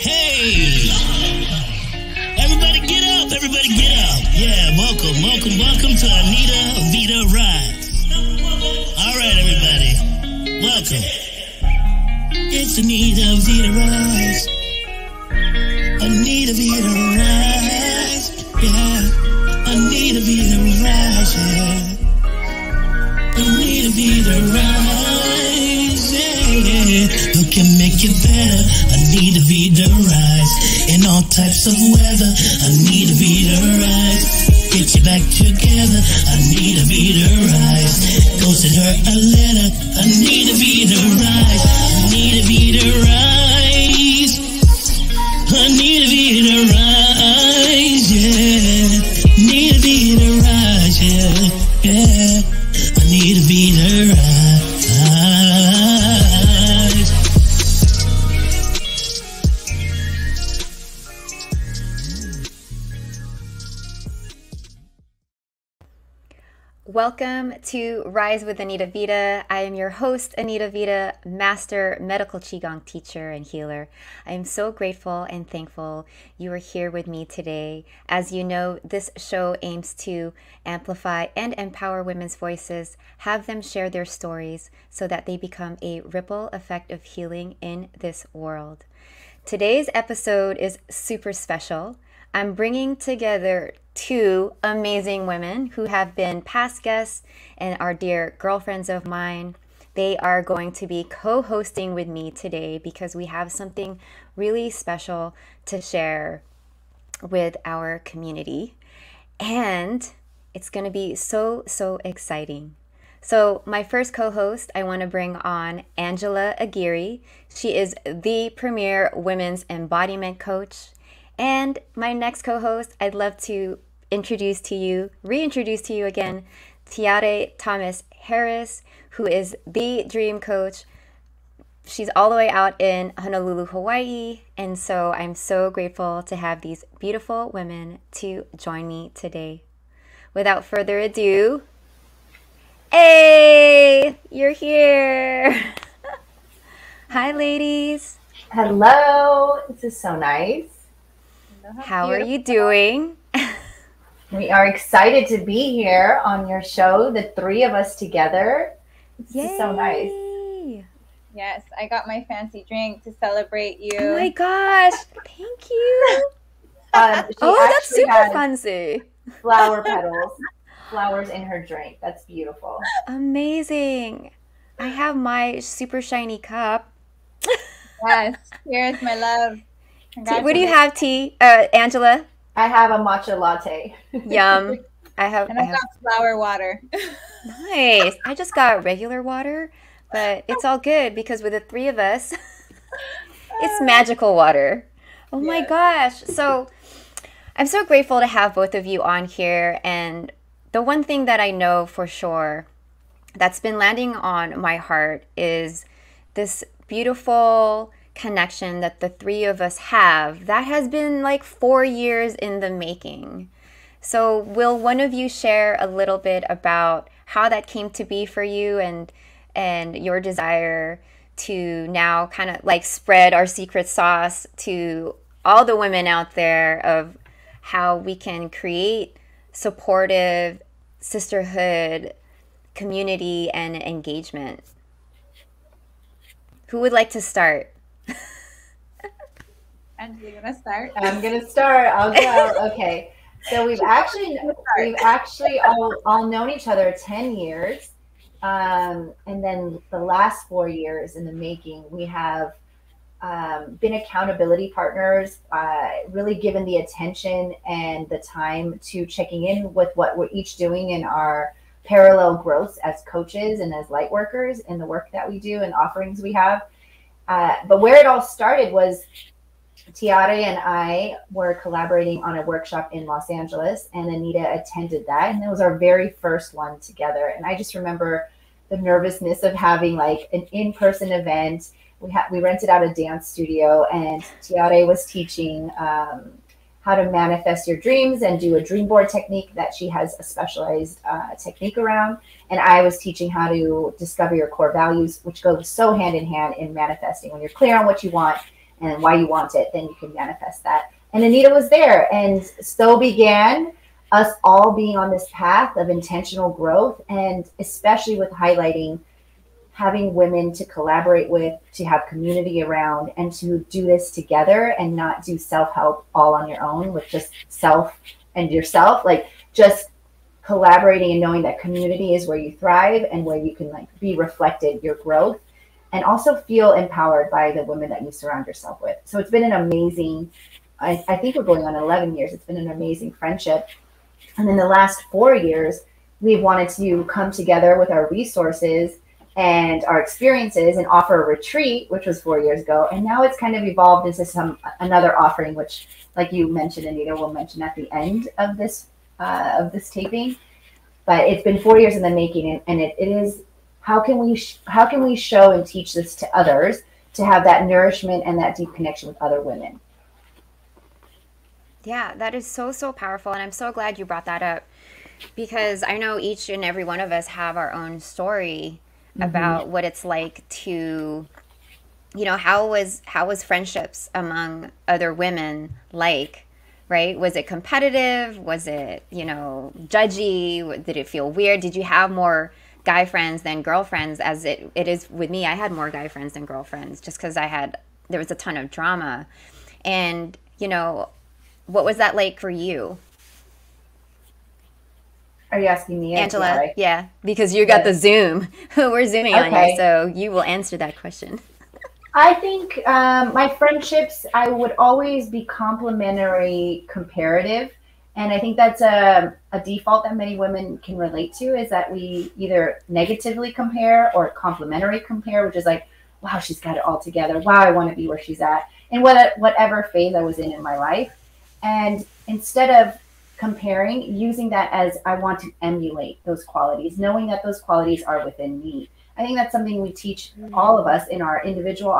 Hey! Everybody get up! Everybody get up! Yeah, welcome, welcome, welcome to Anita Vita Rise. All right, everybody. Welcome. It's Anita Vita Rise. Anita Vita Rise. Yeah. Anita Vita Rise. Yeah. Anita Vita Rise. Yeah. Who can make it better? Anita Vita Rise. In all types of weather. Anita Vita Rise. Get you back together. I need Anita Vita Rise. Go send her a letter. Anita Vita Rise. Anita Vita Rise. Anita Vita Rise. Yeah. Anita Vita Rise. Yeah. Yeah. I need Anita Vita Rise. Welcome to Rise with Anita Vita. I am your host, Anita Vita, master medical Qigong teacher and healer. I am so grateful and thankful you are here with me today. As you know, this show aims to amplify and empower women's voices, have them share their stories so that they become a ripple effect of healing in this world. Today's episode is super special. I'm bringing together two amazing women who have been past guests and are dear girlfriends of mine. They are going to be co hosting with me today because we have something really special to share with our community. And it's going to be so, so exciting. So, my first co host, I want to bring on Angela Aguirre. She is the premier women's embodiment coach. And my next co host, I'd love to introduce to you, reintroduce to you again, Tiare Thomas Harris, who is the dream coach. She's all the way out in Honolulu, Hawaii. And so I'm so grateful to have these beautiful women to join me today. Without further ado, hey, you're here. Hi, ladies. Hello. This is so nice. How are you doing? We are excited to be here on your show, the three of us together. This Yay. is so nice. Yes, I got my fancy drink to celebrate you. Oh my gosh, thank you. Um, oh, that's super fancy. flower petals, flowers in her drink. That's beautiful. Amazing. I have my super shiny cup. Yes, here's my love. T- what do you have, T? Uh, Angela? I have a matcha latte. Yum. I have, And I I have got flower water. nice. I just got regular water, but it's all good because with the three of us, it's magical water. Oh my Yes. gosh. So I'm so grateful to have both of you on here. And the one thing that I know for sure that's been landing on my heart is this beautiful connection that the three of us have that has been like four years in the making. So, will one of you share a little bit about how that came to be for you and and your desire to now kind of like spread our secret sauce to all the women out there of how we can create supportive sisterhood, community and engagement? Who would like to start? Angela, you're gonna start? I'm gonna start. I'll go. Okay. So we've actually we've actually all, all known each other 10 years. Um, and then the last four years in the making, we have um, been accountability partners, uh, really given the attention and the time to checking in with what we're each doing in our parallel growth as coaches and as light workers in the work that we do and offerings we have. Uh, but where it all started was Tiare and I were collaborating on a workshop in Los Angeles, and Anita attended that. And it was our very first one together. And I just remember the nervousness of having like an in person event. We had we rented out a dance studio, and Tiare was teaching um, how to manifest your dreams and do a dream board technique that she has a specialized uh, technique around. And I was teaching how to discover your core values, which goes so hand in hand in manifesting. When you're clear on what you want and why you want it, then you can manifest that. And Anita was there, and so began us all being on this path of intentional growth, and especially with highlighting having women to collaborate with, to have community around, and to do this together and not do self help all on your own with just self and yourself. Like just collaborating and knowing that community is where you thrive and where you can like be reflected your growth and also feel empowered by the women that you surround yourself with. So it's been an amazing, I, I think we're going on 11 years. It's been an amazing friendship. And in the last four years, we've wanted to come together with our resources and our experiences and offer a retreat, which was four years ago. And now it's kind of evolved into some another offering, which, like you mentioned, Anita will mention at the end of this uh, of this taping. But it's been four years in the making, and, and it, it is how can we how can we show and teach this to others to have that nourishment and that deep connection with other women. Yeah, that is so so powerful, and I'm so glad you brought that up because I know each and every one of us have our own story mm-hmm. about what it's like to you know how was how was friendships among other women like right? Was it competitive? Was it you know judgy? Did it feel weird? Did you have more guy friends than girlfriends? As it, it is with me i had more guy friends than girlfriends just because i had there was a ton of drama. And you know what was that like for you are you asking me, Angela? Right? Yeah, because you got yes. the Zoom. We're zooming okay. on you, so you will answer that question. I think um, my friendships, I would always be complementary, comparative, and I think that's a, a default that many women can relate to is that we either negatively compare or complementary compare, which is like, wow, she's got it all together. Wow, I want to be where she's at, in what, whatever phase I was in in my life. And instead of comparing, using that as I want to emulate those qualities, knowing that those qualities are within me. I think that's something we teach all of us in our individual